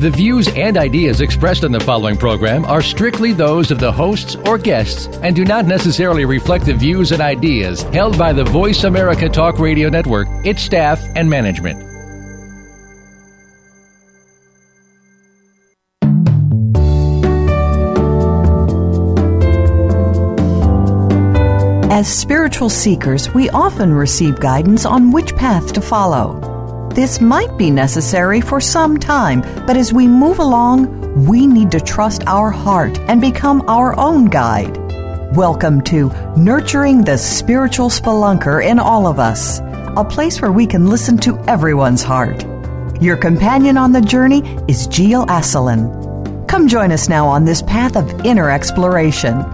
The views and ideas expressed on the following program are strictly those of the hosts or guests and do not necessarily reflect the views and ideas held by the Voice America Talk Radio Network, its staff, and management. As spiritual seekers, we often receive guidance on which path to follow. This might be necessary for some time, but as we move along, we need to trust our heart and become our own guide. Welcome to Nurturing the Spiritual Spelunker in All of Us, a place where we can listen to everyone's heart. Your companion on the journey is Gilles Asselin. Come join us now on this path of inner exploration.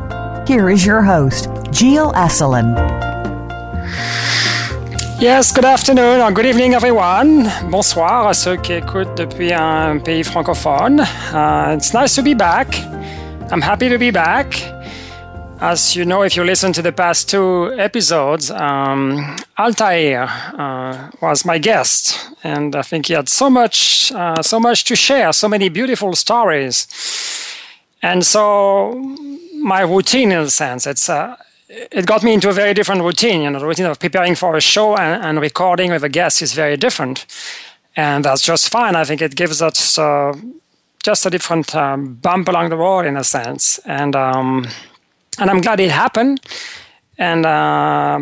Here is your host, Gilles Asselin. Yes, good afternoon or good evening everyone. Bonsoir à ceux qui écoutent depuis un pays francophone. Uh, it's nice to be back. I'm happy to be back. As you know, if you listen to the past two episodes, um, Altair uh, was my guest, and I think he had so much, uh, so much to share, so many beautiful stories, and so my routine, in a sense, it's uh, it got me into a very different routine. You know, the routine of preparing for a show and, and recording with a guest is very different, and that's just fine. I think it gives us uh, just a different um, bump along the road in a sense, and um, and I'm glad it happened. And uh,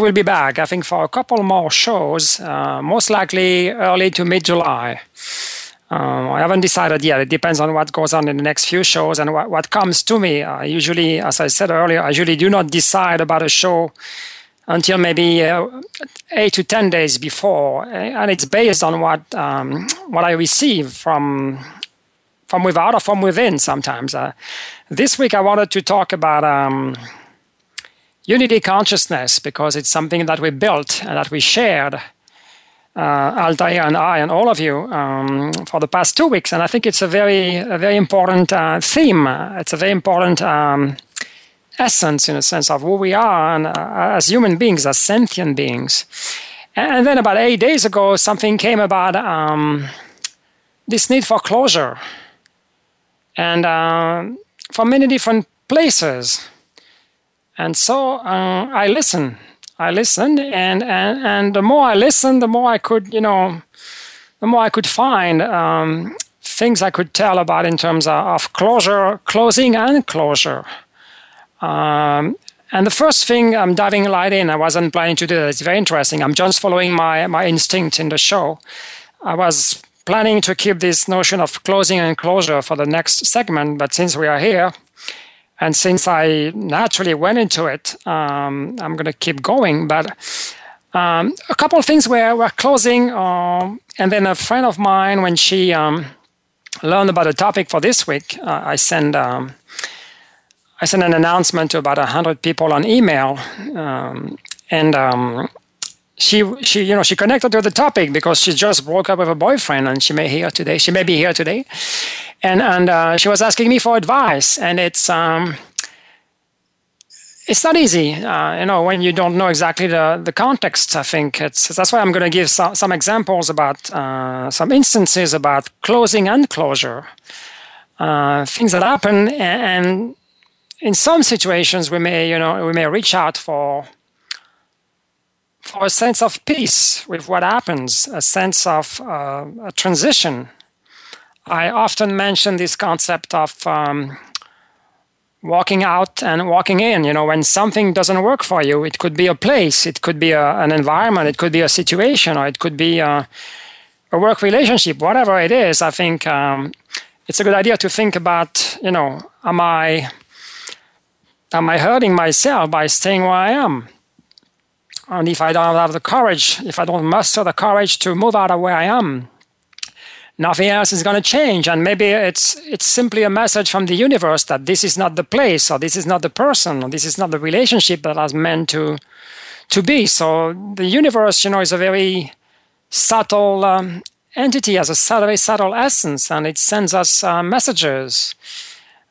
we'll be back, I think, for a couple more shows, uh, most likely early to mid July. Um, I haven't decided yet. It depends on what goes on in the next few shows and what, what comes to me. I usually, as I said earlier, I usually do not decide about a show until maybe uh, eight to ten days before, and it's based on what um, what I receive from from without or from within. Sometimes. Uh, this week, I wanted to talk about. Um, unity consciousness because it's something that we built and that we shared uh, Altair and I and all of you um, for the past two weeks, and I think it's a very, a very important uh, theme. It's a very important um, essence, in a sense, of who we are and, uh, as human beings, as sentient beings. And then about eight days ago, something came about um, this need for closure, and uh, from many different places. And so uh, I listened I listened, and, and, and the more I listened, the more I could, you know, the more I could find um, things I could tell about in terms of, of closure, closing and closure. Um, and the first thing I'm diving right in, I wasn't planning to do that. It's very interesting. I'm just following my, my instinct in the show. I was planning to keep this notion of closing and closure for the next segment, but since we are here, and since I naturally went into it, um, I'm going to keep going. But um, a couple of things were, were closing. Um, and then a friend of mine, when she um, learned about the topic for this week, uh, I sent. Um, I sent an announcement to about hundred people on email, um, and she she you know she connected to the topic because she just broke up with a boyfriend and she may here today she may be here today and and uh, she was asking me for advice, and it's um, it's not easy, uh, you know, when you don't know exactly the, the context. I think it's that's why I'm going to give some, some examples about uh, some instances about closing and closure, uh, things that happen, and, and, in some situations we may, you know, we may reach out for for a sense of peace with what happens, a sense of uh, a transition I often mention this concept of um, walking out and walking in. You know, when something doesn't work for you, it could be a place, it could be a, an environment, it could be a situation, or it could be a, a work relationship, whatever it is. I think um, it's a good idea to think about, you know, am I am I hurting myself by staying where I am? And if I don't have the courage, if I don't muster the courage to move out of where I am, nothing else is going to change and maybe it's it's simply a message from the universe that this is not the place or this is not the person or this is not the relationship that was meant to to be. So the universe, you know, is a very subtle um, entity, has a very subtle essence, and it sends us uh, messages.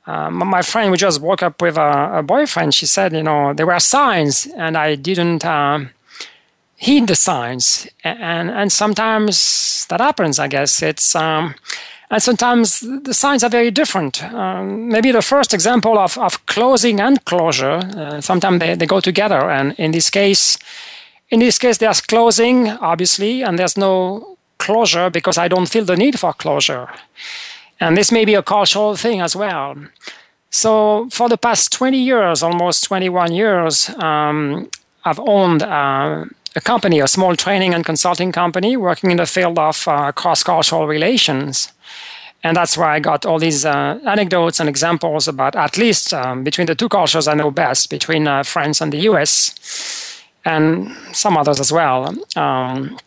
Um, my friend, we just woke up with a, a, boyfriend. She said, you know, there were signs, and I didn't um, heed the signs. And and sometimes that happens. I guess it's. Um, and sometimes the signs are very different. Um, maybe the first example of, of closing and closure, uh, sometimes they, they go together. And in this case, in this case, there's closing, obviously, and there's no closure because I don't feel the need for closure. And this may be a cultural thing as well. So for the past 20 years, almost 21 years, um, I've owned uh, a company, a small training and consulting company working in the field of uh, cross-cultural relations. And that's where I got all these uh, anecdotes and examples about at least um, between the two cultures I know best, between uh, France and the US, and some others as well. Um,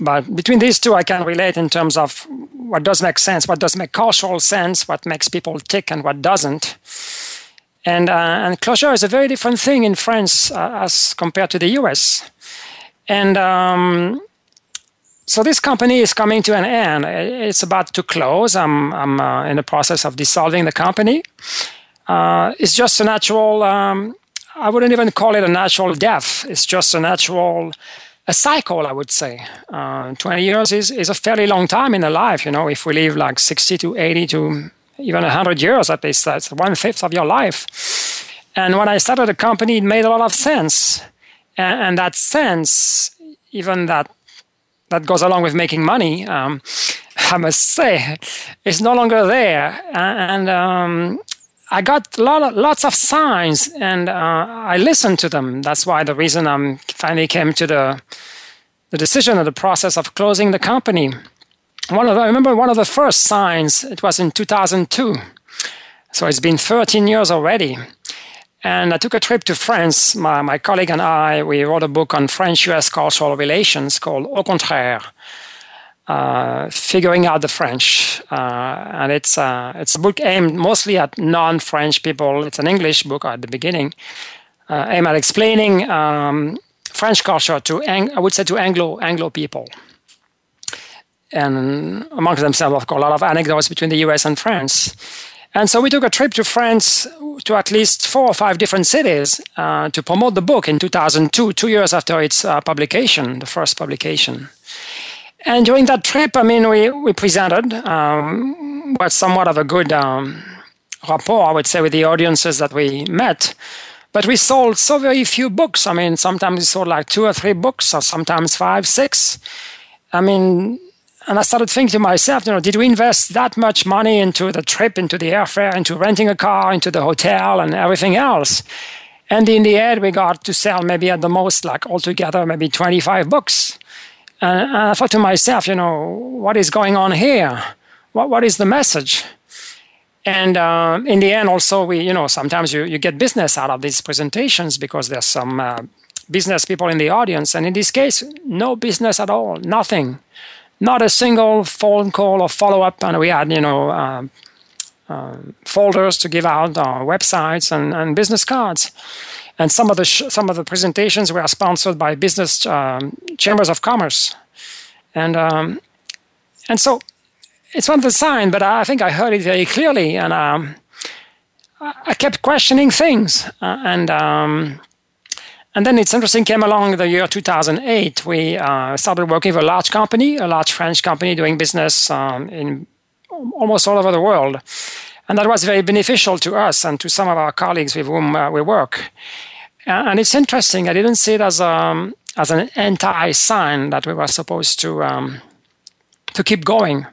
but between these two, I can relate in terms of what does make sense, what does make cultural sense, what makes people tick, and what doesn't. And, uh, and closure is a very different thing in France uh, as compared to the US. And um, so this company is coming to an end. It's about to close. I'm, I'm uh, in the process of dissolving the company. Uh, it's just a natural, um, I wouldn't even call it a natural death. It's just a natural, a cycle, I would say. Uh, 20 years is, is a fairly long time in a life. You know, if we live like 60 to 80 to even 100 years at least, that's one fifth of your life. And when I started the company, it made a lot of sense and, and that sense, even that that goes along with making money, um, I must say, is no longer there. And um, I got lot lots of signs, and uh, I listened to them. That's why the reason I finally came to the the decision of the process of closing the company. One of the, I remember one of the first signs. It was in 2002, so it's been 13 years already. And I took a trip to France. My, my colleague and I, we wrote a book on French US cultural relations called Au contraire. Uh, figuring out the French, uh, and it's uh, it's a book aimed mostly at non-French people. It's an English book at the beginning, uh, aimed at explaining um, French culture to Ang- I would say to Anglo Anglo people, and amongst themselves, of course, a lot of anecdotes between the U.S. and France. And so we took a trip to France to at least four or five different cities uh, to promote the book in 2002, two years after its uh, publication, the first publication. And during that trip, I mean, we, we presented um, what somewhat of a good um, rapport, I would say, with the audiences that we met. But we sold so very few books. I mean, sometimes we sold like two or three books, or sometimes five, six. I mean, and I started thinking to myself, you know, did we invest that much money into the trip, into the airfare, into renting a car, into the hotel, and everything else? And in the end, we got to sell maybe at the most, like altogether, maybe 25 books. And I thought to myself, you know, what is going on here? What, what is the message? And uh, in the end, also, we, you know, sometimes you, you get business out of these presentations because there's some uh, business people in the audience. And in this case, no business at all, nothing not a single phone call or follow up. And we had, you know, uh, uh, folders to give out, uh, websites and, and business cards. And some of the sh- some of the presentations were sponsored by business um, chambers of commerce, and um, and so it's one of the sign. But I think I heard it very clearly, and um, I kept questioning things, uh, and um, and then it's interesting, came along the year 2008. We uh, started working with a large company, a large French company doing business um, in almost all over the world. And that was very beneficial to us and to some of our colleagues with whom uh, we work. And it's interesting, I didn't see it as, um, as an anti sign that we were supposed to, um, to keep going.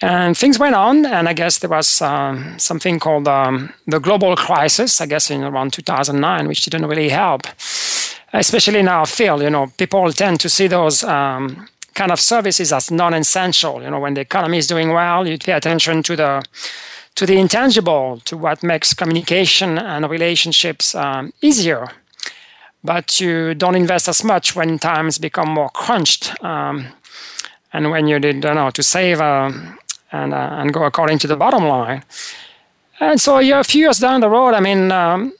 And things went on, and I guess there was um, something called um, the global crisis, I guess in around 2009, which didn't really help, especially in our field. You know, people tend to see those um, kind of services as non-essential. You know, when the economy is doing well, you pay attention to the to the intangible, to what makes communication and relationships um, easier. But you don't invest as much when times become more crunched. Um, and when you don't know, to save a, and uh, and go according to the bottom line. And so yeah, a few years down the road, I mean, um,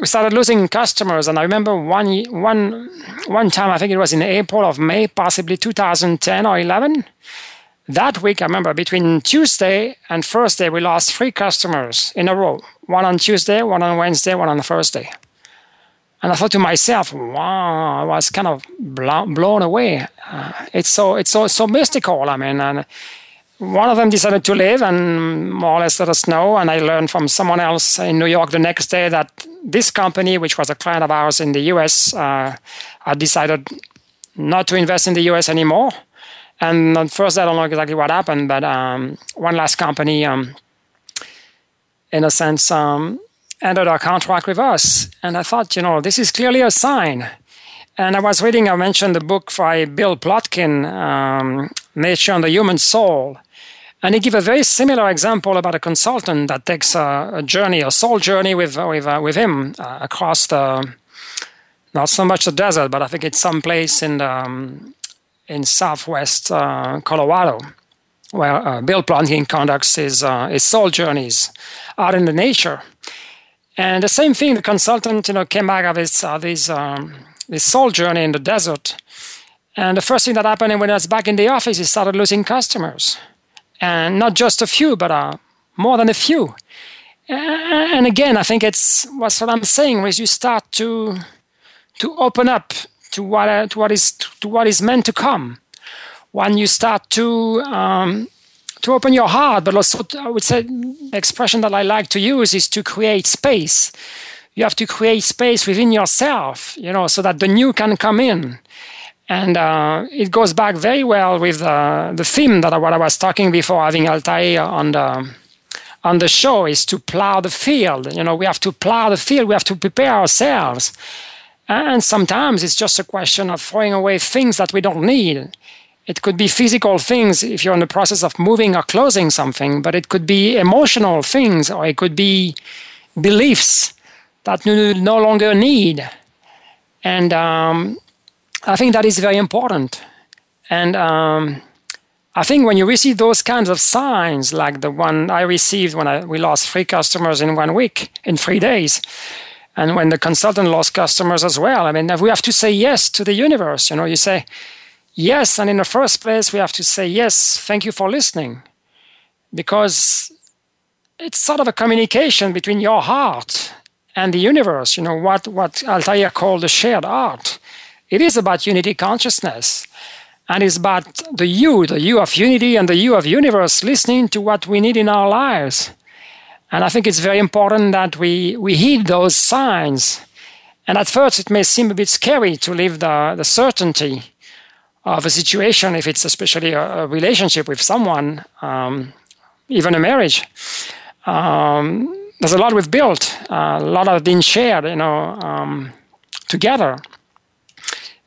we started losing customers. And I remember one, one, one time, I think it was in April of May, possibly 2010 or 11. That week, I remember between Tuesday and Thursday, we lost three customers in a row one on Tuesday, one on Wednesday, one on Thursday. And I thought to myself, wow, I was kind of blown away. Uh, it's so it's so so mystical. I mean, and one of them decided to leave and more or less let us know. And I learned from someone else in New York the next day that this company, which was a client of ours in the US, uh, had decided not to invest in the US anymore. And at first, I don't know exactly what happened, but um, one last company, um, in a sense, um, ended our contract with us. And I thought, you know, this is clearly a sign. And I was reading, I mentioned the book by Bill Plotkin, um, Nature and the Human Soul. And he gave a very similar example about a consultant that takes a, a journey, a soul journey with, with, uh, with him uh, across the, not so much the desert, but I think it's some place in, the, um, in southwest uh, Colorado where uh, Bill Plotkin conducts his, uh, his soul journeys out in the nature. And the same thing, the consultant, you know, came back of his uh, this um, this soul journey in the desert. And the first thing that happened when I was back in the office, he started losing customers, and not just a few, but uh, more than a few. And again, I think it's what's what I'm saying is you start to to open up to what uh, to what is to what is meant to come. When you start to um, to open your heart, but also I would say the expression that I like to use is to create space. You have to create space within yourself, you know, so that the new can come in. And uh, it goes back very well with the, the theme that I, what I was talking before having Altair on the on the show is to plow the field. You know, we have to plow the field. We have to prepare ourselves. And sometimes it's just a question of throwing away things that we don't need. It could be physical things if you're in the process of moving or closing something, but it could be emotional things or it could be beliefs that you no longer need. And um, I think that is very important. And um, I think when you receive those kinds of signs, like the one I received when I, we lost three customers in one week, in three days, and when the consultant lost customers as well, I mean, we have to say yes to the universe. You know, you say, Yes, and in the first place, we have to say, yes, thank you for listening. Because it's sort of a communication between your heart and the universe, you know, what, what Altair called the shared art. It is about unity consciousness. And it's about the you, the you of unity and the you of universe listening to what we need in our lives. And I think it's very important that we, we heed those signs. And at first, it may seem a bit scary to leave the, the certainty of a situation, if it's especially a, a relationship with someone, um, even a marriage. Um, there's a lot we've built, uh, a lot have been shared, you know, um, together.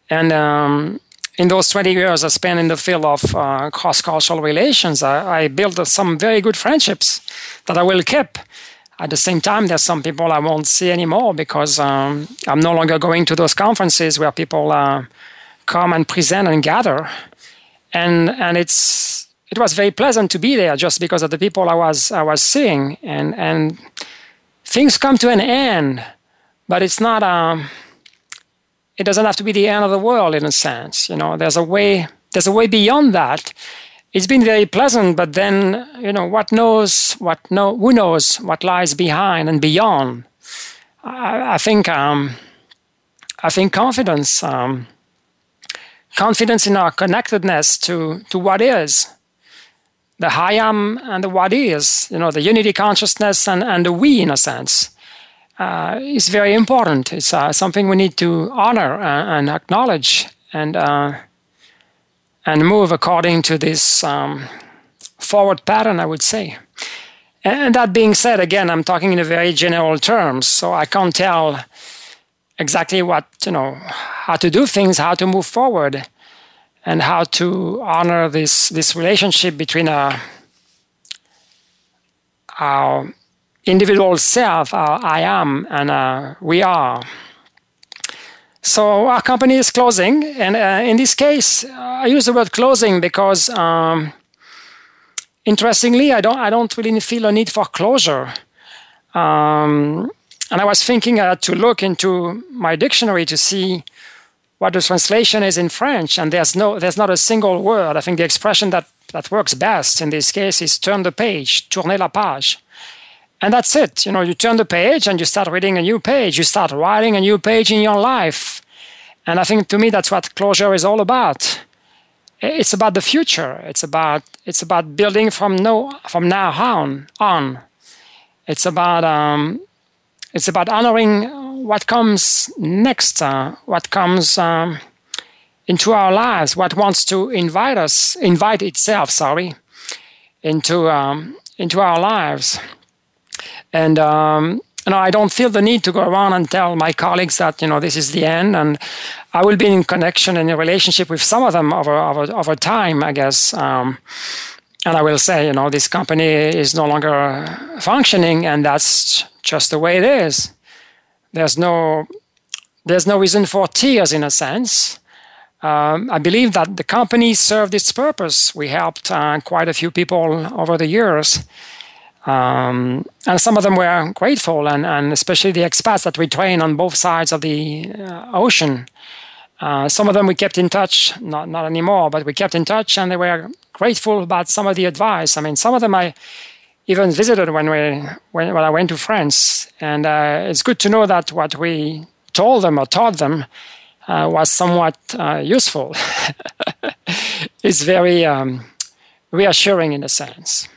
And um, in those 20 years I spent in the field of uh, cross-cultural relations, I, I built some very good friendships that I will keep. At the same time, there's some people I won't see anymore because um, I'm no longer going to those conferences where people uh, come and present and gather. And, and it's, it was very pleasant to be there just because of the people I was, I was seeing. And, and things come to an end, but it's not, um, it doesn't have to be the end of the world in a sense. You know, there's a way, there's a way beyond that. It's been very pleasant, but then, you know, what knows, what know, who knows what lies behind and beyond? I, I think, um, I think confidence, um, confidence in our connectedness to, to what is the I am and the what is, you know, the unity consciousness and, and the we in a sense, uh, is very important. It's uh, something we need to honor and, and acknowledge and, uh, and move according to this um, forward pattern, I would say. And that being said, again, I'm talking in a very general terms, so I can't tell exactly what, you know, how to do things, how to move forward, and how to honor this, this relationship between our, uh, our individual self, our I am, and uh, we are. So our company is closing, and uh, in this case, I use the word closing because, um, interestingly, I don't I don't really feel a need for closure. Um, and I was thinking uh, to look into my dictionary to see what the translation is in French, and there's no, there's not a single word. I think the expression that that works best in this case is turn the page, tourner la page. And that's it. You know, you turn the page and you start reading a new page. You start writing a new page in your life. And I think to me that's what closure is all about. It's about the future. It's about it's about building from no from now on on. It's about um, it's about honoring what comes next, uh, what comes um, into our lives, what wants to invite us, invite itself, sorry, into um, into our lives. And um, you know, I don't feel the need to go around and tell my colleagues that you know this is the end, and I will be in connection and in relationship with some of them over over, over time, I guess. Um, and I will say, you know, this company is no longer functioning, and that's just the way it is. There's no there's no reason for tears in a sense. Um, I believe that the company served its purpose. We helped uh, quite a few people over the years. Um, and some of them were grateful, and, and especially the expats that we train on both sides of the uh, ocean. Uh, some of them we kept in touch, not, not anymore, but we kept in touch and they were grateful about some of the advice. I mean, some of them I even visited when, we, when, when I went to France. And uh, it's good to know that what we told them or taught them uh, was somewhat uh, useful. it's very um, reassuring in a sense.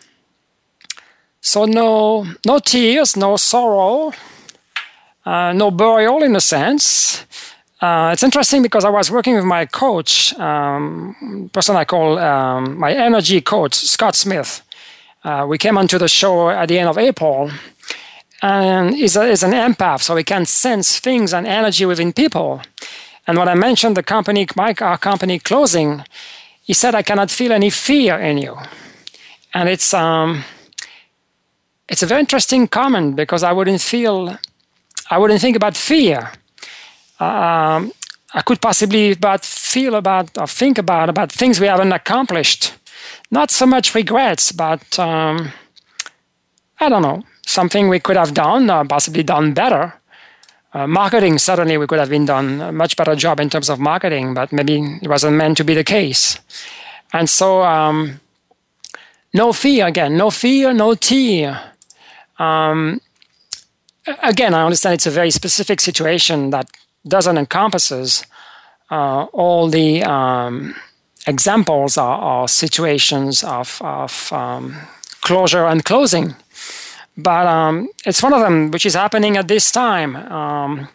So no, no tears, no sorrow, uh, no burial in a sense. Uh, it's interesting because I was working with my coach, um, person I call um, my energy coach, Scott Smith. Uh, we came onto the show at the end of April, and he's, a, he's an empath, so he can sense things and energy within people. And when I mentioned the company, my our company closing, he said, "I cannot feel any fear in you," and it's um, it's a very interesting comment because I wouldn't feel, I wouldn't think about fear. Um, I could possibly but feel about or think about about things we haven't accomplished. Not so much regrets, but um, I don't know something we could have done, or possibly done better. Uh, marketing certainly we could have been done a much better job in terms of marketing, but maybe it wasn't meant to be the case. And so, um, no fear again, no fear, no tear. Um, again, I understand it's a very specific situation that doesn't encompasses uh, all the um, examples or, or, situations of, of um, closure and closing. But um, it's one of them which is happening at this time. Um,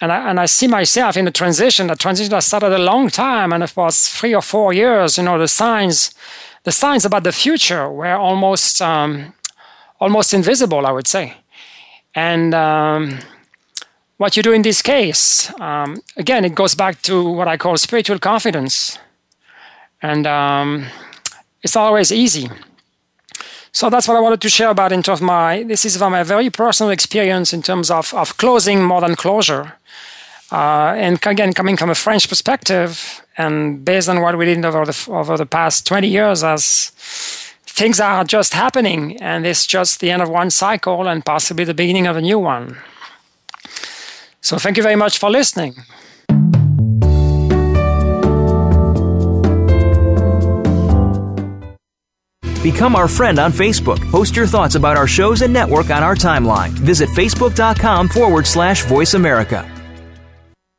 and I, and I see myself in the transition. The transition that started a long time, and it was three or four years. You know, the signs, the signs about the future were almost um, almost invisible, I would say. And um, what you do in this case, um, again, it goes back to what I call spiritual confidence. And um, it's always easy. So that's what I wanted to share about in terms of my, this is from my very personal experience in terms of, of closing more than closure. Uh, and again, coming from a French perspective and based on what we did over the, over the past 20 years as things are just happening and it's just the end of one cycle and possibly the beginning of a new one. So, thank you very much for listening. Become our friend on Facebook. Post your thoughts about our shows and network on our timeline. Visit facebook.com forward slash voice America.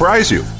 surprise you.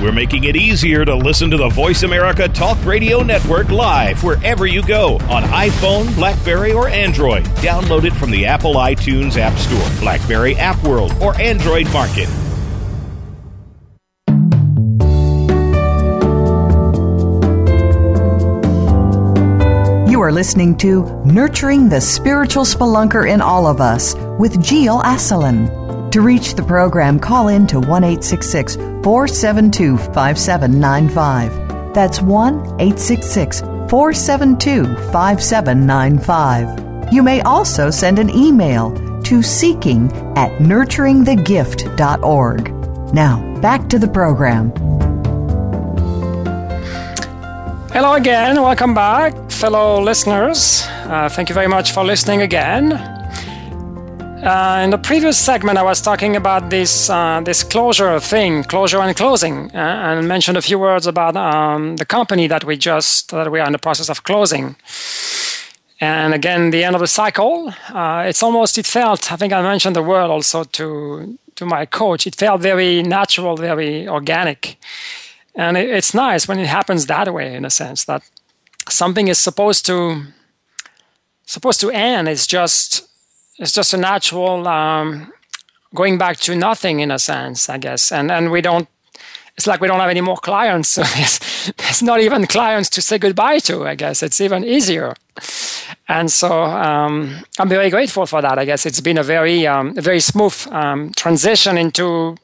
We're making it easier to listen to the Voice America Talk Radio Network live wherever you go on iPhone, Blackberry, or Android. Download it from the Apple iTunes App Store, Blackberry App World, or Android Market. You are listening to Nurturing the Spiritual Spelunker in All of Us with Gilles Asselin. To reach the program, call in to 1 472 5795. That's 1 866 472 5795. You may also send an email to seeking at nurturingthegift.org. Now, back to the program. Hello again, welcome back, fellow listeners. Uh, thank you very much for listening again. Uh, in the previous segment, I was talking about this uh, this closure thing, closure and closing, uh, and mentioned a few words about um, the company that we just that we are in the process of closing. And again, the end of the cycle. Uh, it's almost it felt. I think I mentioned the word also to to my coach. It felt very natural, very organic, and it, it's nice when it happens that way. In a sense that something is supposed to supposed to end. It's just it's just a natural um, going back to nothing in a sense, I guess. And and we don't. It's like we don't have any more clients. So there's, there's not even clients to say goodbye to. I guess it's even easier. And so um, I'm very grateful for that. I guess it's been a very um, a very smooth um, transition into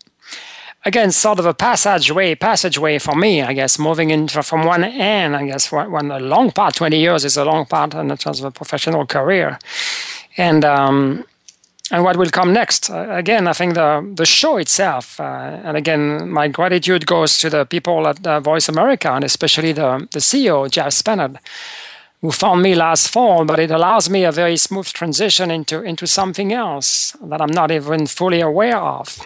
again, sort of a passageway, passageway for me, I guess, moving into from one end, I guess, one a long part, 20 years is a long part in terms of a professional career and um, and what will come next. Uh, again, I think the the show itself, uh, and again, my gratitude goes to the people at uh, Voice America, and especially the the CEO Jeff Spenard, who found me last fall. But it allows me a very smooth transition into into something else that I'm not even fully aware of.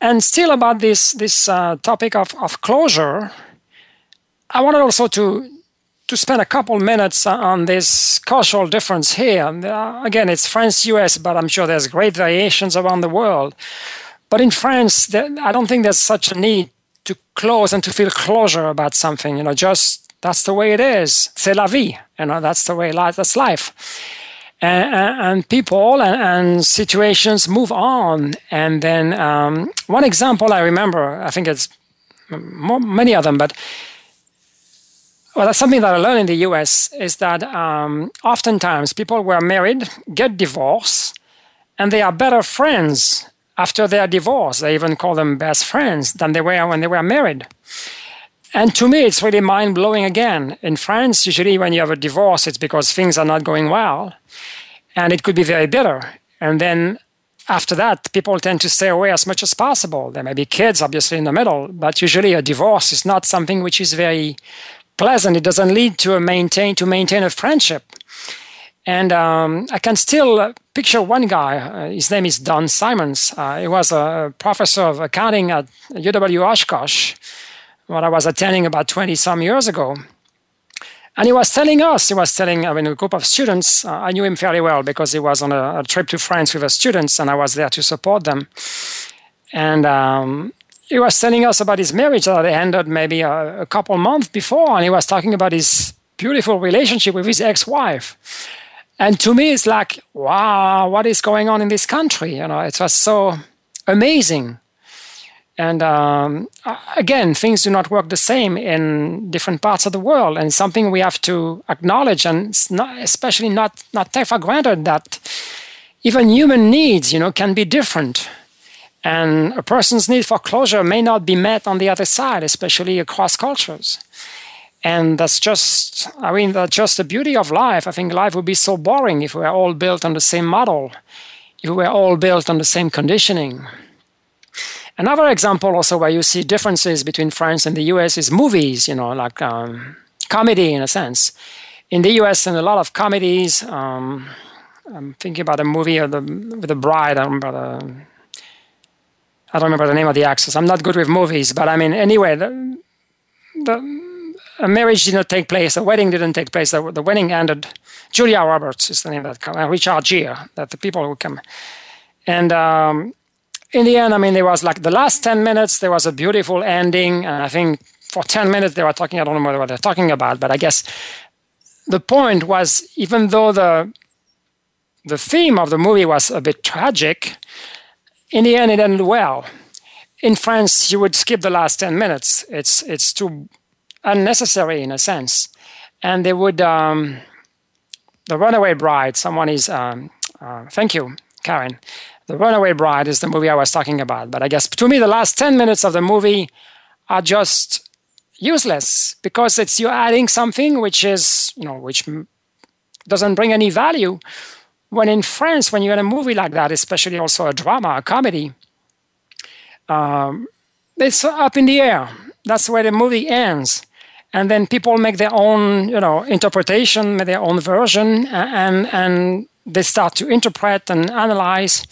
And still about this this uh, topic of of closure, I wanted also to to spend a couple minutes on this cultural difference here. Uh, again, it's France US, but I'm sure there's great variations around the world. But in France, I don't think there's such a need to close and to feel closure about something. You know, just that's the way it is. C'est la vie. You know, that's the way life. That's life. And, and people and, and, situations move on. And then um, one example I remember, I think it's many of them, but well, that's something that I learned in the US is that um, oftentimes people who are married get divorced and they are better friends after their divorce. They even call them best friends than they were when they were married. And to me, it's really mind blowing again. In France, usually when you have a divorce, it's because things are not going well and it could be very bitter. And then after that, people tend to stay away as much as possible. There may be kids, obviously, in the middle, but usually a divorce is not something which is very pleasant. It doesn't lead to a maintain to maintain a friendship. And um, I can still picture one guy. Uh, his name is Don Simons. Uh, he was a professor of accounting at UW Oshkosh, what I was attending about 20 some years ago. And he was telling us, he was telling I mean, a group of students, uh, I knew him fairly well because he was on a, a, trip to France with the students and I was there to support them. And um, he was telling us about his marriage that ended maybe a, a couple months before, and he was talking about his beautiful relationship with his ex-wife. And to me, it's like, wow, what is going on in this country? You know, it was so amazing. And um, again, things do not work the same in different parts of the world, and something we have to acknowledge, and not, especially not not take for granted that even human needs, you know, can be different. And a person's need for closure may not be met on the other side, especially across cultures. And that's just, I mean, that's just the beauty of life. I think life would be so boring if we were all built on the same model. if we were all built on the same conditioning. Another example also where you see differences between France and the US is movies, you know, like um, comedy in a sense. In the US, in a lot of comedies, um, I'm thinking about a movie of the, with the bride. I remember the, I don't remember the name of the actress. I'm not good with movies, but I mean, anyway, the, the a marriage did not take place. A wedding didn't take place. The, the wedding ended. Julia Roberts is the name that come. Uh, Richard Gere. That the people who come, and um, in the end, I mean, there was like the last 10 minutes, there was a beautiful ending. And I think for 10 minutes, they were talking, I don't know what they're talking about, but I guess the point was even though the, the theme of the movie was a bit tragic, in the end, it ended well. In France, you would skip the last 10 minutes. It's, it's too unnecessary in a sense. And they would, um, the runaway bride, someone is, um, uh, thank you, Karen. The Runaway Bride is the movie I was talking about. But I guess to me, the last 10 minutes of the movie are just useless because it's you adding something which is, you know, which doesn't bring any value. When in France, when you're in a movie like that, especially also a drama, a comedy, um, it's up in the air. That's where the movie ends. And then people make their own, you know, interpretation, their own version, and and they start to interpret and analyze.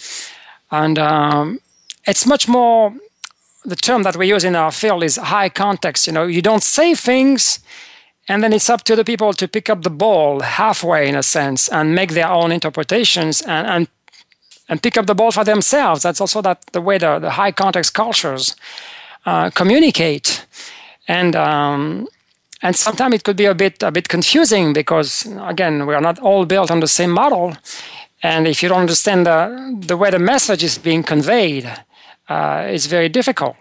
And um, it's much more, the term that we use in our field is high context. You know, you don't say things, and then it's up to the people to pick up the ball halfway, in a sense, and make their own interpretations and, and and pick up the ball for themselves. That's also that the way the, the high context cultures uh, communicate. And um, and sometimes it could be a bit a bit confusing because again we are not all built on the same model and if you don't understand the, the way the message is being conveyed uh, it's very difficult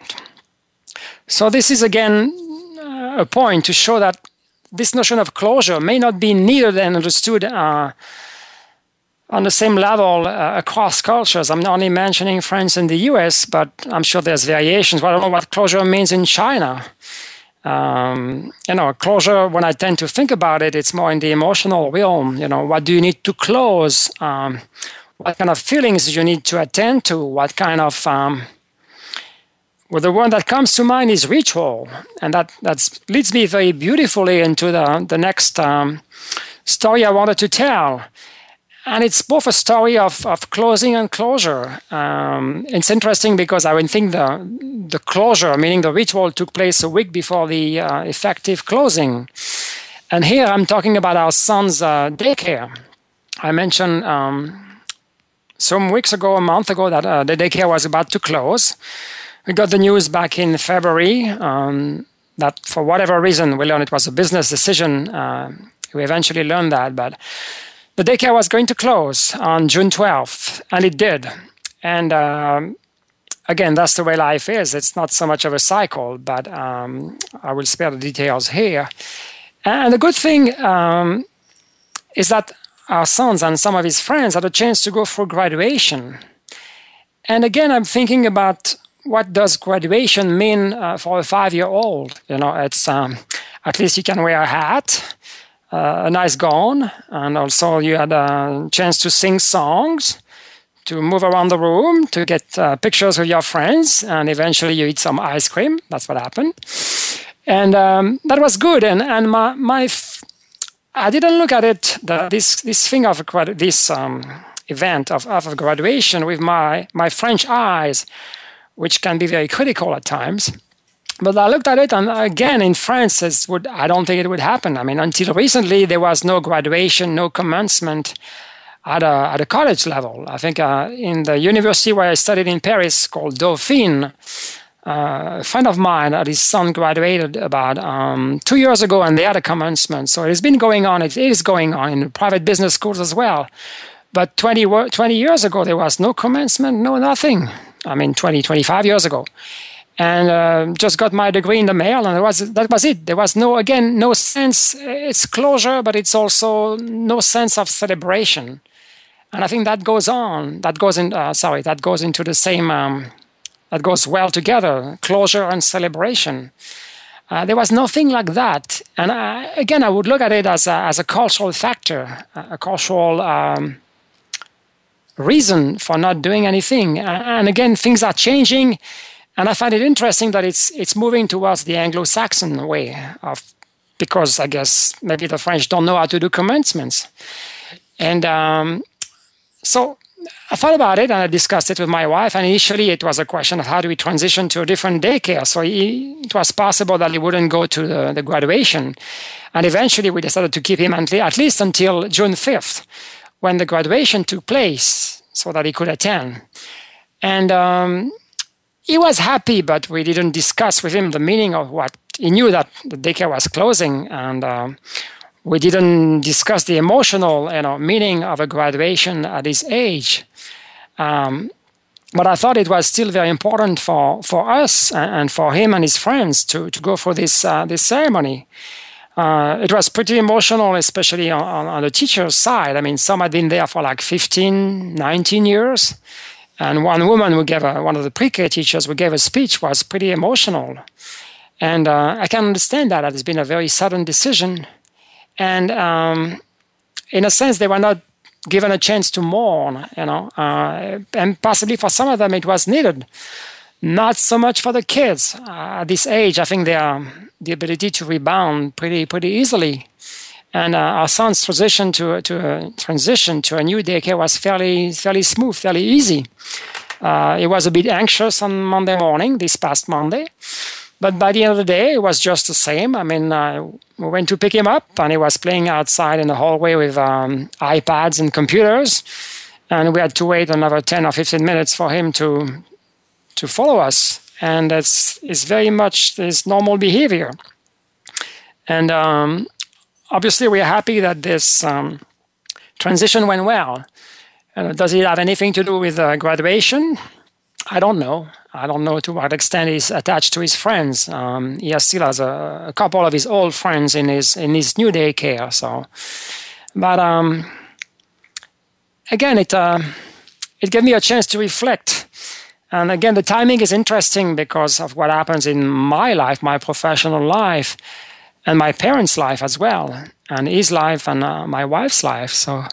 so this is again uh, a point to show that this notion of closure may not be needed and understood uh, on the same level uh, across cultures. I'm not only mentioning France and the US, but I'm sure there's variations. Well, I don't know what closure means in China um, you know, closure, when I tend to think about it, it's more in the emotional realm. You know, what do you need to close? Um, what kind of feelings do you need to attend to? What kind of, um, well, the one that comes to mind is ritual. And that that's, leads me very beautifully into the, the next um, story I wanted to tell and it's both a story of, of closing and closure. Um, it's interesting because I would think the the closure, meaning the ritual, took place a week before the uh, effective closing. And here I'm talking about our son's uh, daycare. I mentioned um, some weeks ago, a month ago, that uh, the daycare was about to close. We got the news back in February um, that for whatever reason, we learned it was a business decision. Uh, we eventually learned that, but the daycare was going to close on June 12th, and it did. And um, again, that's the way life is. It's not so much of a cycle, but um, I will spare the details here. And the good thing um, is that our sons and some of his friends had a chance to go for graduation. And again, I'm thinking about what does graduation mean uh, for a five-year-old? You know, it's um, at least you can wear a hat uh, a nice gown, and also you had a chance to sing songs, to move around the room, to get uh, pictures with your friends, and eventually you eat some ice cream. That's what happened, and um, that was good. And and my my f- I didn't look at it the, this this thing of this um, event of, of graduation with my my French eyes, which can be very critical at times. But I looked at it, and again, in France, would, I don't think it would happen. I mean, until recently, there was no graduation, no commencement at a, at a college level. I think uh, in the university where I studied in Paris, called Dauphine, uh, a friend of mine, uh, his son graduated about um, two years ago, and they had a commencement. So it has been going on. It is going on in private business schools as well. But 20, 20 years ago, there was no commencement, no nothing. I mean, 20, 25 years ago. And uh, just got my degree in the mail and was, that was it. There was no again no sense it's closure but it's also no sense of celebration. And i think that goes on that goes in uh, sorry that goes into the same um, that goes well together closure and celebration. Uh, there was nothing like that. And I, uh, again i would look at it as a, as a cultural factor a cultural um, reason for not doing anything. And again, things are changing, and I find it interesting that it's it's moving towards the Anglo-Saxon way of because I guess maybe the French don't know how to do commencements, and um, so I thought about it and I discussed it with my wife. And initially, it was a question of how do we transition to a different daycare. So it was possible that he wouldn't go to the, the graduation. And eventually, we decided to keep him at least until June 5th, when the graduation took place, so that he could attend. And um, he was happy, but we didn't discuss with him the meaning of what he knew that the daycare was closing. And um, we didn't discuss the emotional you know, meaning of a graduation at his age. Um, but I thought it was still very important for, for us and for him and his friends to, to go for this, uh, this ceremony. Uh, it was pretty emotional, especially on, on, the teacher's side. I mean, some had been there for like 15, 19 years. And one woman who gave a, one of the pre-K teachers who gave a speech was pretty emotional. And uh, I can understand that. It's been a very sudden decision and um, in a sense, they were not given a chance to mourn. You know, uh, and possibly for some of them, it was needed. Not so much for the kids uh, at this age. I think they are the ability to rebound pretty pretty easily. And uh, our son's transition to to a transition to a new daycare was fairly fairly smooth, fairly easy. Uh, he was a bit anxious on Monday morning, this past Monday, but by the end of the day, it was just the same. I mean, uh, we went to pick him up, and he was playing outside in the hallway with um, iPads and computers. And we had to wait another 10 or 15 minutes for him to, to follow us. And it's, it's very much his normal behavior. And um, obviously, we're happy that this um, transition went well. Does it have anything to do with uh, graduation? I don't know. I don't know to what extent he's attached to his friends. Um, he still has a, a, couple of his old friends in his in his new daycare. So, but um, again, it uh, it gave me a chance to reflect. And again, the timing is interesting because of what happens in my life, my professional life, and my parents' life as well, and his life and uh, my wife's life. So,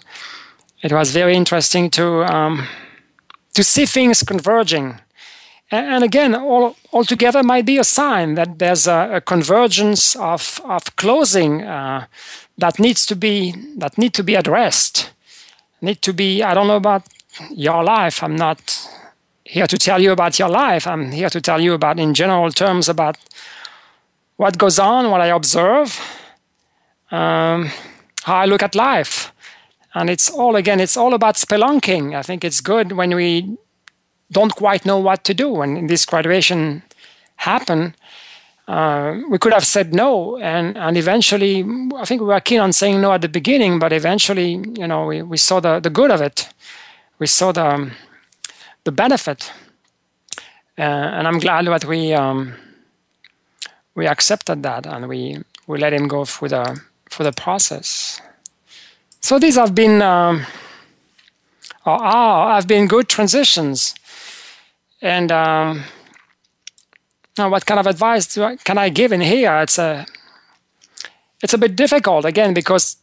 it was very interesting to um, to see things converging and again, all altogether might be a sign that there's a, a convergence of, of closing uh, that needs to be that need to be addressed. Need to be. I don't know about your life. I'm not here to tell you about your life. I'm here to tell you about, in general terms, about what goes on, what I observe, um, how I look at life. And it's all again. It's all about spelunking. I think it's good when we don't quite know what to do. When this graduation happened, uh, we could have said no, and and eventually, I think we were keen on saying no at the beginning, but eventually, you know, we, we saw the, the good of it. We saw the the benefit, uh, and I'm glad that we um, we accepted that and we we let him go through the through the process. So these have been. Um, or are, have been good transitions and um, now, what kind of advice I, can I give in here? It's a it's a bit difficult again because,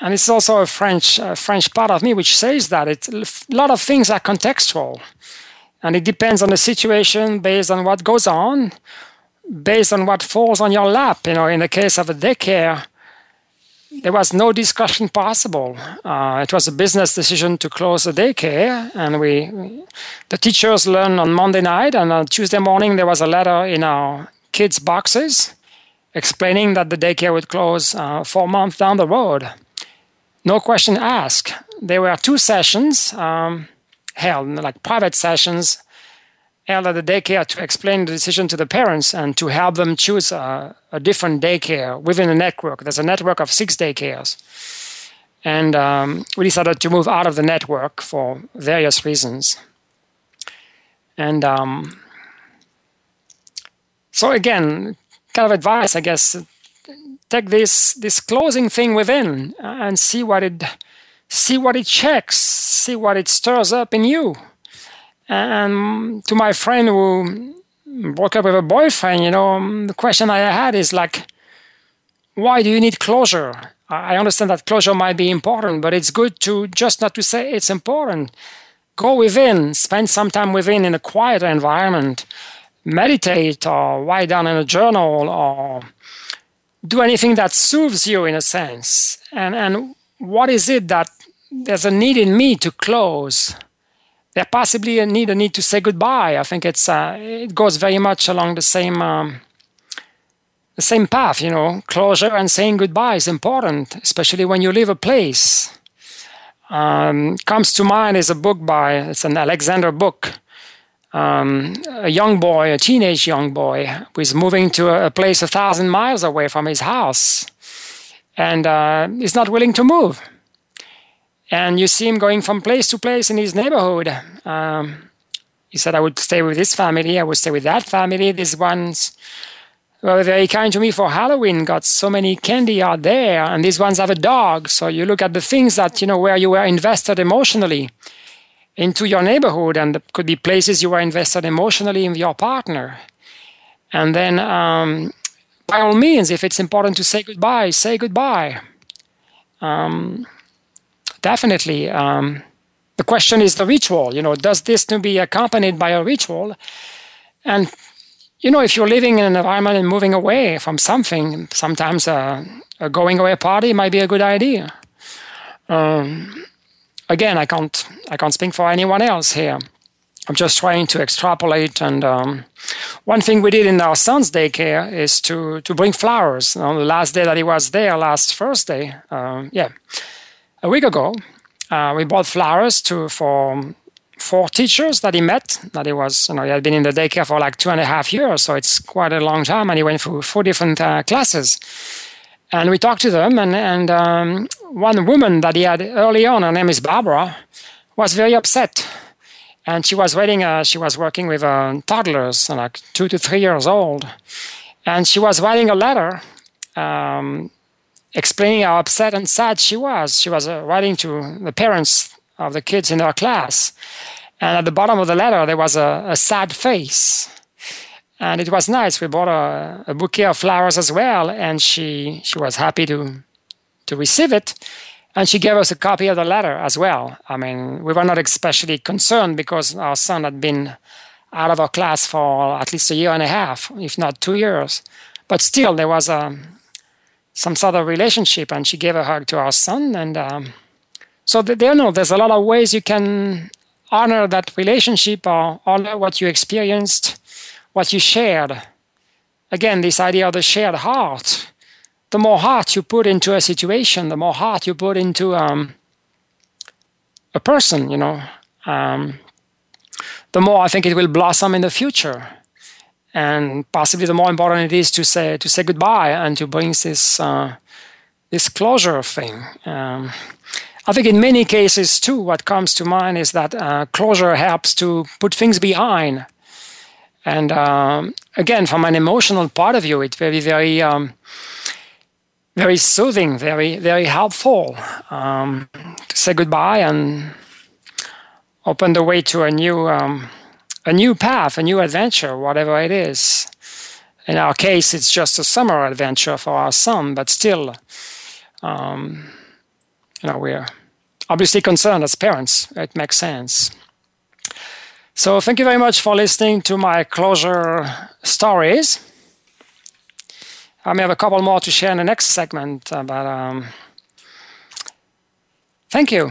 and it's also a French a French part of me which says that a lot of things are contextual, and it depends on the situation based on what goes on, based on what falls on your lap. You know, in the case of a daycare, there was no discussion possible. Uh, it was a business decision to close the daycare, and we, the teachers learned on Monday night, and on Tuesday morning there was a letter in our kids' boxes explaining that the daycare would close uh, four months down the road. No question asked. There were two sessions um, held, like private sessions, held at the daycare to explain the decision to the parents and to help them choose a, a different daycare within a network. There's a network of six daycares. And um, we decided to move out of the network for various reasons. And um, so, again, kind of advice, I guess, take this, this closing thing within and see what it see what it checks, see what it stirs up in you and to my friend who broke up with a boyfriend, you know, the question I had is like, why do you need closure? I understand that closure might be important, but it's good to just not to say it's important. Go within, spend some time within in a quiet environment, meditate or write down in a journal or do anything that soothes you in a sense. And and what is it that there's a need in me to close? There possibly a need a need to say goodbye. I think it's uh, it goes very much along the same. Um, the same path, you know, closure and saying goodbye is important, especially when you leave a place. Um, comes to mind is a book by, it's an Alexander book. Um, a young boy, a teenage young boy, is moving to a, a place a thousand miles away from his house and uh, is not willing to move. And you see him going from place to place in his neighborhood. Um, he said, I would stay with this family, I would stay with that family. These ones were very kind to me for Halloween. Got so many candy out there, and these ones have a dog. So you look at the things that you know where you were invested emotionally into your neighborhood, and could be places you are invested emotionally in your partner. And then, um, by all means, if it's important to say goodbye, say goodbye. Um, definitely. Um, the question is the ritual. You know, does this to be accompanied by a ritual? And you know, if you're living in an environment and moving away from something, sometimes a, a going away party might be a good idea. Um, again, I can't I can't speak for anyone else here. I'm just trying to extrapolate. And um, one thing we did in our son's daycare is to to bring flowers. On the last day that he was there, last Thursday, um, yeah, a week ago, uh, we bought flowers to for four teachers that he met. That he was, you know, he had been in the daycare for like two and a half years, so it's quite a long time. And he went through four different uh, classes. And we talked to them, and and um, one woman that he had early on, her name is Barbara, was very upset, and she was waiting. Uh, she was working with uh, toddlers, like two to three years old, and she was writing a letter. Um, explaining how upset and sad she was. She was uh, writing to the parents of the kids in her class. And at the bottom of the letter, there was a, a sad face. And it was nice. We bought a, a, bouquet of flowers as well, and she, she was happy to, to receive it. And she gave us a copy of the letter as well. I mean, we were not especially concerned because our son had been out of our class for at least a year and a half, if not two years. But still, there was a, um, some sort of relationship, and she gave a hug to our son, and um, so there, know, there's a lot of ways you can honor that relationship or honor what you experienced, what you shared. Again, this idea of the shared heart. The more heart you put into a situation, the more heart you put into um, a person, you know, um, the more I think it will blossom in the future. And possibly the more important it is to say to say goodbye and to bring this uh, this closure thing. Um, I think in many cases, too, what comes to mind is that uh, closure helps to put things behind. And um, again, from an emotional part of view, it's very, very, um, very soothing, very, very helpful um, to say goodbye and open the way to a new, um, a new path, a new adventure, whatever it is. In our case, it's just a summer adventure for our son, but still, um, you know, we're obviously concerned as parents. It makes sense. So thank you very much for listening to my closure stories. I may have a couple more to share in the next segment, uh, but um, thank you.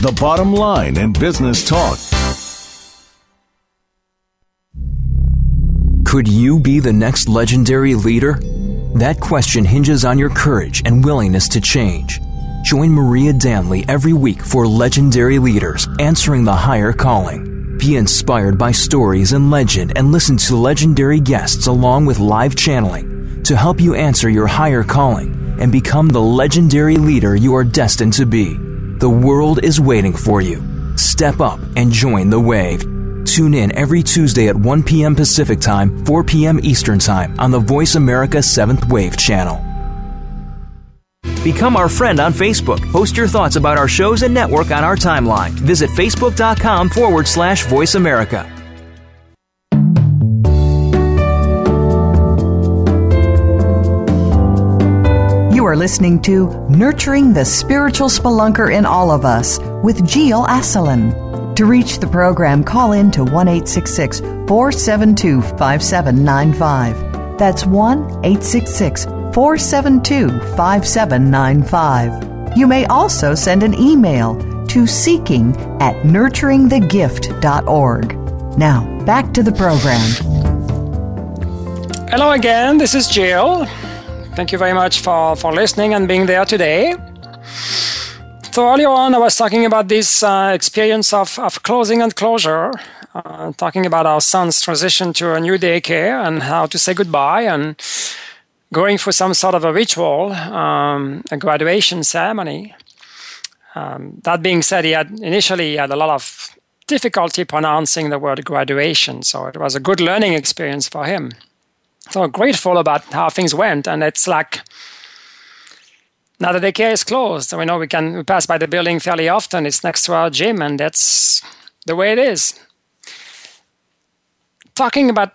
the bottom line in business talk. Could you be the next legendary leader? That question hinges on your courage and willingness to change. Join Maria Danley every week for Legendary Leaders Answering the Higher Calling. Be inspired by stories and legend and listen to legendary guests along with live channeling to help you answer your higher calling and become the legendary leader you are destined to be. The world is waiting for you. Step up and join the wave. Tune in every Tuesday at 1 p.m. Pacific Time, 4 p.m. Eastern Time on the Voice America 7th Wave channel. Become our friend on Facebook. Post your thoughts about our shows and network on our timeline. Visit facebook.com forward slash voice America. Are listening to Nurturing the Spiritual Spelunker in All of Us with Gilles Asselin. To reach the program, call in to 1 472 5795. That's 1 472 5795. You may also send an email to seeking at nurturingthegift.org. Now, back to the program. Hello again, this is Gilles. Thank you very much for, for listening and being there today. So, earlier on, I was talking about this uh, experience of, of closing and closure, uh, talking about our son's transition to a new daycare and how to say goodbye and going for some sort of a ritual, um, a graduation ceremony. Um, that being said, he had initially he had a lot of difficulty pronouncing the word graduation, so it was a good learning experience for him so grateful about how things went. And it's like now that the daycare is closed. We know we can pass by the building fairly often. It's next to our gym, and that's the way it is. Talking about,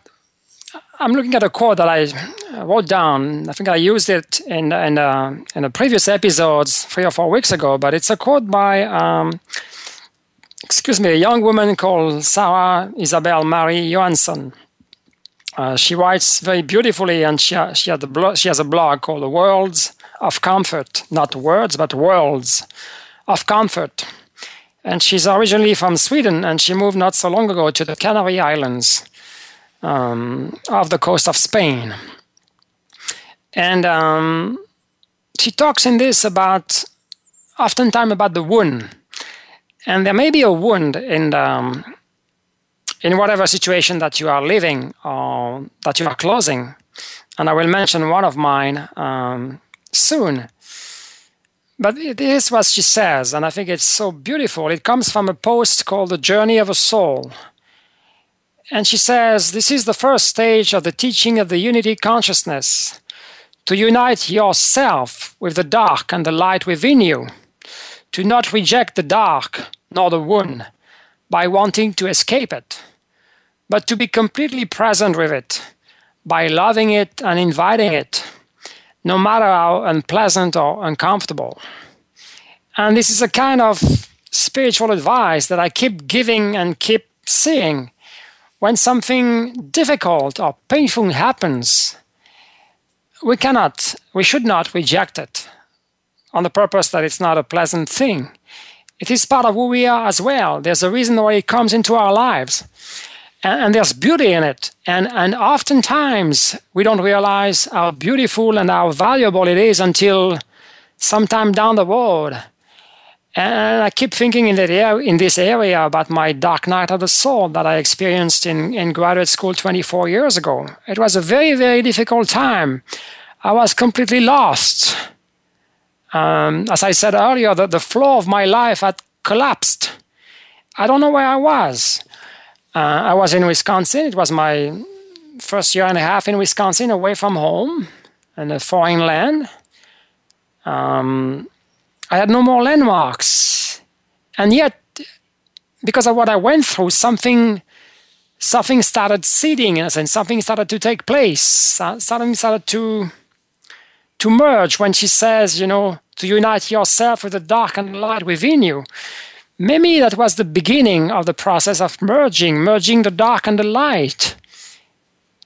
I'm looking at a quote that I wrote down. I think I used it in in uh, in the previous episodes three or four weeks ago. But it's a quote by. Um, excuse me, a young woman called Sarah Isabel Marie Johansson uh, she writes very beautifully, and she, she, had a blog, she has a blog called The Worlds of Comfort, not words, but worlds of comfort. And she's originally from Sweden, and she moved not so long ago to the Canary Islands um, off the coast of Spain. And um, she talks in this about, oftentimes about the wound. And there may be a wound in the, um, in whatever situation that you are living or that you are closing. And I will mention one of mine um, soon. But it is what she says, and I think it's so beautiful. It comes from a post called The Journey of a Soul. And she says, This is the first stage of the teaching of the unity consciousness to unite yourself with the dark and the light within you, to not reject the dark nor the wound by wanting to escape it but to be completely present with it by loving it and inviting it, no matter how unpleasant or uncomfortable. And this is a kind of spiritual advice that I keep giving and keep seeing. When something difficult or painful happens, we cannot, we should not reject it on the purpose that it's not a pleasant thing. It is part of who we are as well. There's a reason why it comes into our lives and, and there's beauty in it. And, and oftentimes we don't realize how beautiful and how valuable it is until sometime down the road. And I keep thinking in, that area, in this area about my dark night of the soul that I experienced in, in graduate school 24 years ago. It was a very, very difficult time. I was completely lost. Um, as I said earlier, the, the flow of my life had collapsed. I don't know where I was. Uh, I was in Wisconsin. It was my first year and a half in Wisconsin, away from home in a foreign land. Um, I had no more landmarks, and yet, because of what I went through, something something started seeding in a sense. Something started to take place. Something started to to merge. When she says, you know, to unite yourself with the dark and light within you Maybe that was the beginning of the process of merging, merging the dark and the light.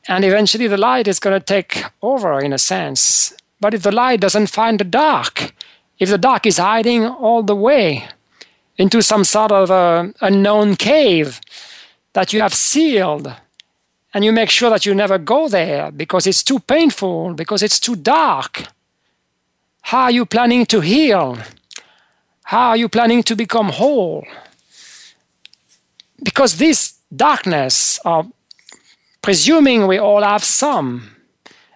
And eventually the light is going to take over in a sense. But if the light doesn't find the dark, if the dark is hiding all the way, into some sort of uh, unknown cave that you have sealed and you make sure that you never go there because it's too painful, because it's too dark. How are you planning to heal? How are you planning to become whole? Because this darkness, or presuming we all have some,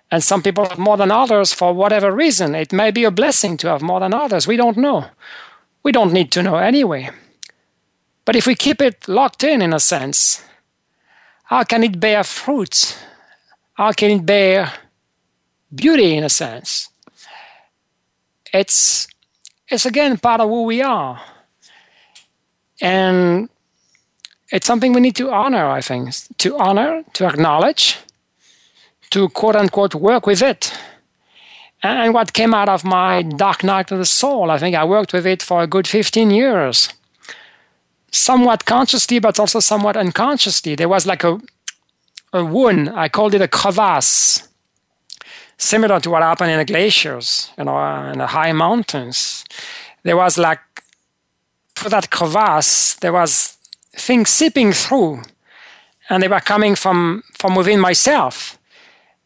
and some people have more than others for whatever reason, it may be a blessing to have more than others. We don't know. We don't need to know anyway. But if we keep it locked in, in a sense, how can it bear fruit? How can it bear beauty in a sense? It's it's again part of who we are. And it's something we need to honor, I think. To honor, to acknowledge, to quote unquote work with it. And what came out of my dark night of the soul, I think I worked with it for a good 15 years somewhat consciously, but also somewhat unconsciously. There was like a, a wound. I called it a crevasse, similar to what happened in the glaciers, you know, in the high mountains. There was like, through that crevasse, there was things seeping through, and they were coming from, from within myself.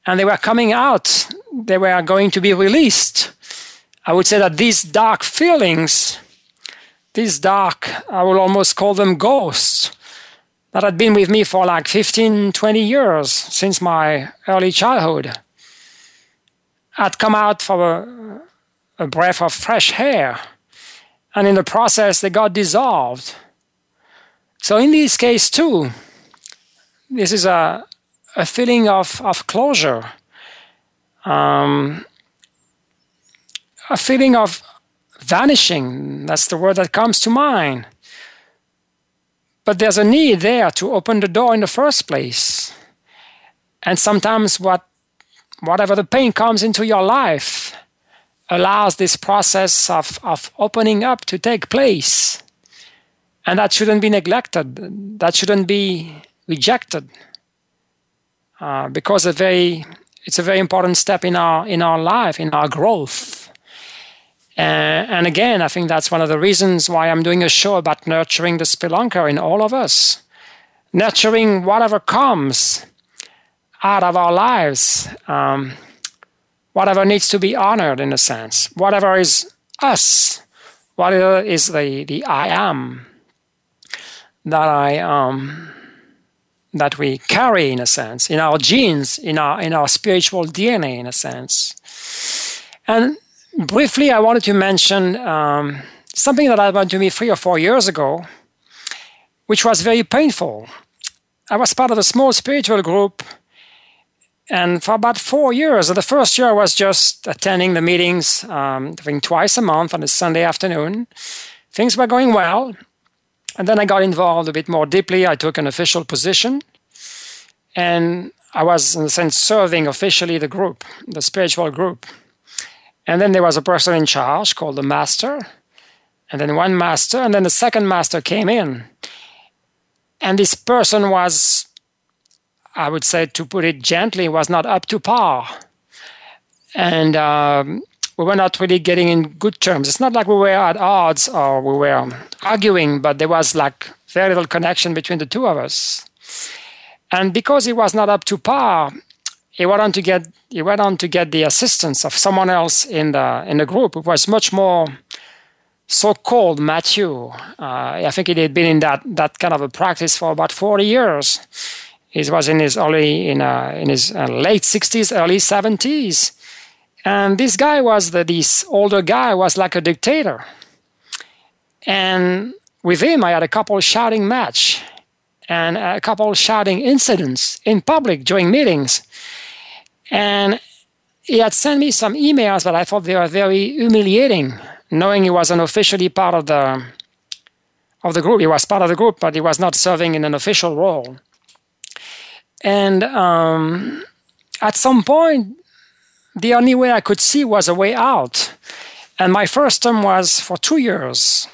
And they were coming out. They were going to be released. I would say that these dark feelings these dark, I will almost call them ghosts, that had been with me for like 15, 20 years since my early childhood, had come out for a, a breath of fresh air. And in the process, they got dissolved. So in this case, too, this is a, a feeling of, of closure, um, a feeling of vanishing. That's the word that comes to mind. But there's a need there to open the door in the first place. And sometimes what whatever the pain comes into your life allows this process of, of opening up to take place. And that shouldn't be neglected. That shouldn't be rejected. Uh, because a very, it's a very important step in our, in our life, in our growth. Uh, and again, I think that's one of the reasons why I'm doing a show about nurturing the spelunker in all of us, nurturing whatever comes out of our lives, um, whatever needs to be honored in a sense, whatever is us, whatever is the, the I am that I um, that we carry in a sense in our genes, in our in our spiritual DNA in a sense, and briefly, I wanted to mention um, something that happened to me three or four years ago, which was very painful. I was part of a small spiritual group, and for about four years, the first year I was just attending the meetings, um, I think twice a month on a Sunday afternoon. Things were going well, and then I got involved a bit more deeply. I took an official position, and I was, in a sense, serving officially the group, the spiritual group. And then there was a person in charge called the master, and then one master, and then the second master came in. And this person was, I would say, to put it gently, was not up to par. And um, we were not really getting in good terms. It's not like we were at odds or we were arguing, but there was like very little connection between the two of us. And because he was not up to par, he went on to get he went on to get the assistance of someone else in the in the group who was much more so-called mature. Uh, I think he had been in that that kind of a practice for about 40 years. He was in his early in uh, in his uh, late 60s, early 70s, and this guy was the this older guy was like a dictator. And with him, I had a couple shouting match and a couple shouting incidents in public during meetings and he had sent me some emails, but I thought they were very humiliating, knowing he wasn't officially part of the of the group. He was part of the group, but he was not serving in an official role. And um, at some point, the only way I could see was a way out. And my first term was for two years.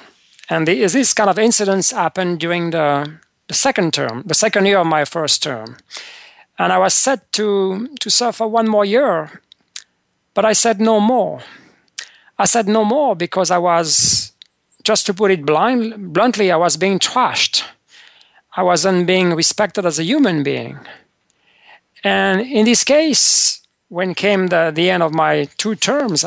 And the, this kind of incidents happened during the, the second term, the second year of my first term and I was set to, to serve for one more year. But I said no more. I said no more because I was just to put it blind, bluntly, I was being trashed. I wasn't being respected as a human being. And in this case, when came the, the end of my two terms,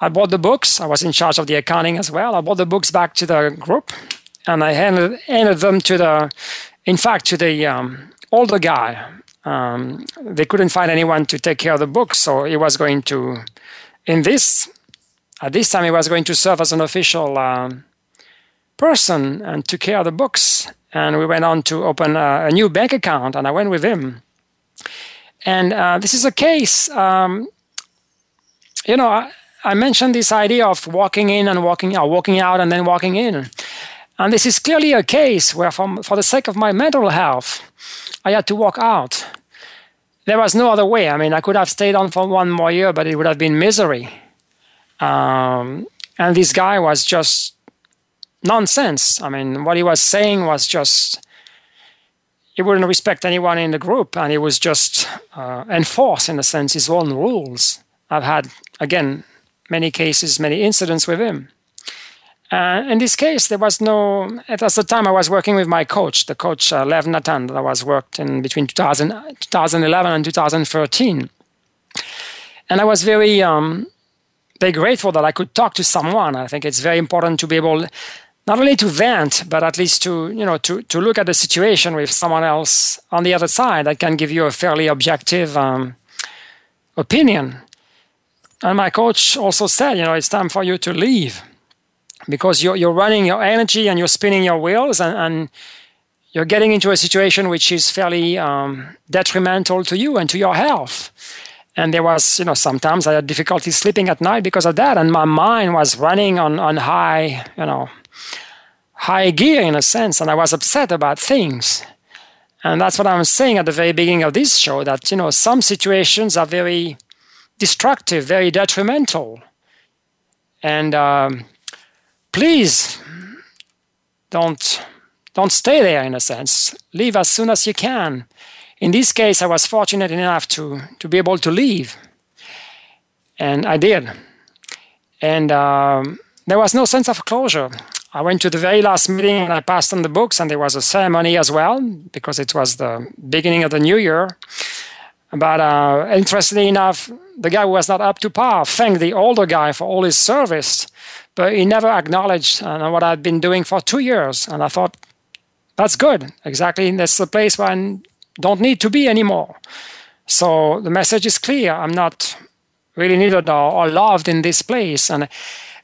I bought the books. I was in charge of the accounting as well. I brought the books back to the group and I handed, handed them to the, in fact, to the um, older guy. Um, they couldn't find anyone to take care of the books, so he was going to, in this, at this time, he was going to serve as an official um, person and took care of the books. And we went on to open a, a new bank account, and I went with him. And uh, this is a case, um, you know, I, I, mentioned this idea of walking in and walking out, walking out and then walking in. And this is clearly a case where, from, for the sake of my mental health, I had to walk out. There was no other way. I mean, I could have stayed on for one more year, but it would have been misery. Um, and this guy was just nonsense. I mean, what he was saying was just he wouldn't respect anyone in the group, and he was just uh, enforce, in a sense, his own rules. I've had again many cases, many incidents with him. Uh, in this case, there was no. At the time, I was working with my coach, the coach uh, Lev Natan, that I was worked in between 2000, 2011 and 2013, and I was very, um, very grateful that I could talk to someone. I think it's very important to be able not only to vent, but at least to you know to to look at the situation with someone else on the other side that can give you a fairly objective um, opinion. And my coach also said, you know, it's time for you to leave because you're you're running your energy and you're spinning your wheels and, and you're getting into a situation which is fairly um, detrimental to you and to your health. And there was, you know, sometimes I had difficulty sleeping at night because of that, and my mind was running on on high, you know, high gear in a sense, and I was upset about things. And that's what I'm saying at the very beginning of this show that, you know, some situations are very destructive, very detrimental. And um, please don't don't stay there in a sense. Leave as soon as you can. In this case, I was fortunate enough to to be able to leave, and I did. And um, there was no sense of closure. I went to the very last meeting and I passed on the books, and there was a ceremony as well because it was the beginning of the new year. But uh, interestingly enough, the guy who was not up to par thanked the older guy for all his service, but he never acknowledged uh, what I'd been doing for two years. And I thought, that's good. Exactly. That's the place where don't need to be anymore. So the message is clear. I'm not really needed or, loved in this place. And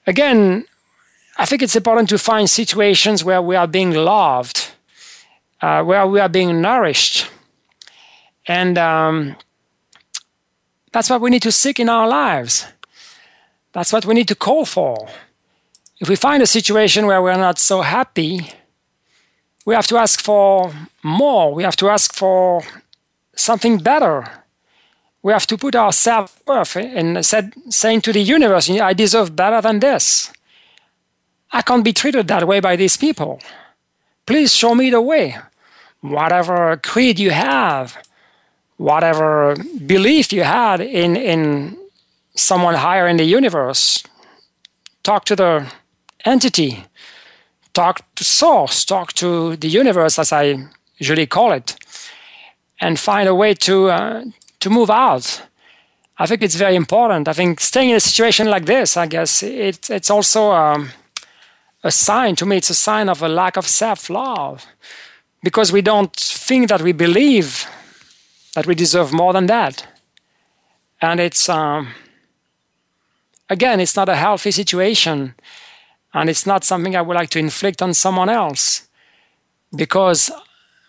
again, I think it's important to find situations where we are being loved, uh, where we are being nourished. And um, that's what we need to seek in our lives. That's what we need to call for. If we find a situation where we're not so happy, we have to ask for more. We have to ask for something better. We have to put our self worth and said, saying to the universe, I deserve better than this. I can't be treated that way by these people. Please show me the way. Whatever creed you have, whatever belief you had in, in someone higher in the universe, talk to the entity, talk to source, talk to the universe, as I usually call it, and find a way to, uh, to move out. I think it's very important. I think staying in a situation like this, I guess, it, it's also. Um, a sign to me it's a sign of a lack of self-love because we don't think that we believe that we deserve more than that and it's um, again it's not a healthy situation and it's not something i would like to inflict on someone else because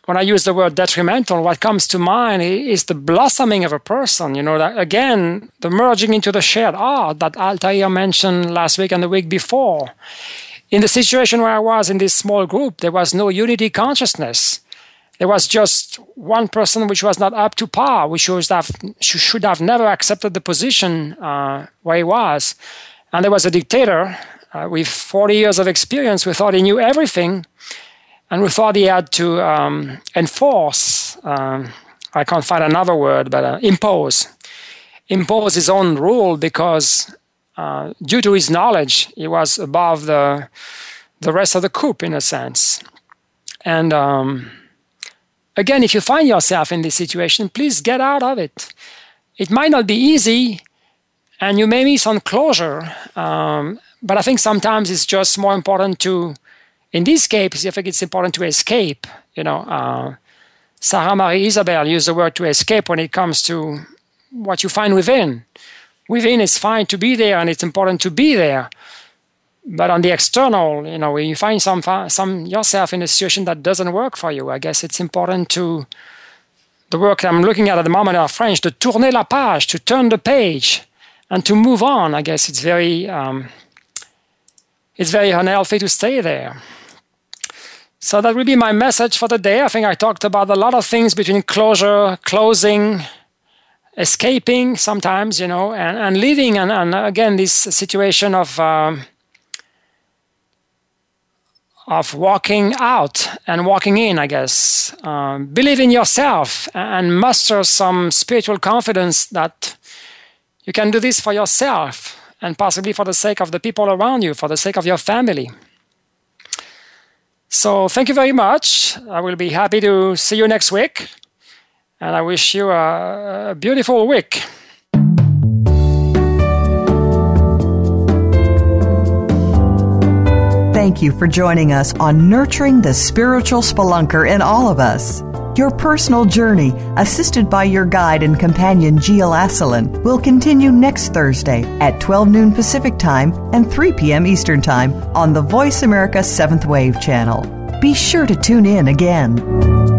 when i use the word detrimental what comes to mind is the blossoming of a person you know that again the merging into the shared art that altair mentioned last week and the week before in the situation where I was in this small group, there was no unity consciousness. There was just one person which was not up to par, which should have, should have never accepted the position uh, where he was. And there was a dictator uh, with 40 years of experience we thought he knew everything and we thought he had to um, enforce, um, I can't find another word, but uh, impose, impose his own rule because uh, due to his knowledge, he was above the the rest of the coop in a sense. And um, again, if you find yourself in this situation, please get out of it. It might not be easy, and you may miss some closure. Um, but I think sometimes it's just more important to, in this case, I think it's important to escape. You know, uh, Sarah Marie Isabel used the word to escape when it comes to what you find within. Within, it's fine to be there, and it's important to be there. But on the external, you know, when you find some some yourself in a situation that doesn't work for you, I guess it's important to the work I'm looking at at the moment in French, to tourner la page, to turn the page, and to move on. I guess it's very um, it's very unhealthy to stay there. So that will be my message for the day. I think I talked about a lot of things between closure, closing, escaping sometimes, you know, and, and living. And, and again, this situation of um, of walking out and walking in, I guess. Um, believe in yourself and muster some spiritual confidence that you can do this for yourself and possibly for the sake of the people around you, for the sake of your family. So, thank you very much. I will be happy to see you next week. And I wish you a, a beautiful week. Thank you for joining us on Nurturing the Spiritual Spelunker in All of Us. Your personal journey, assisted by your guide and companion Gilles Asselin, will continue next Thursday at 12 noon Pacific Time and 3 p.m. Eastern Time on the Voice America 7th Wave channel. Be sure to tune in again.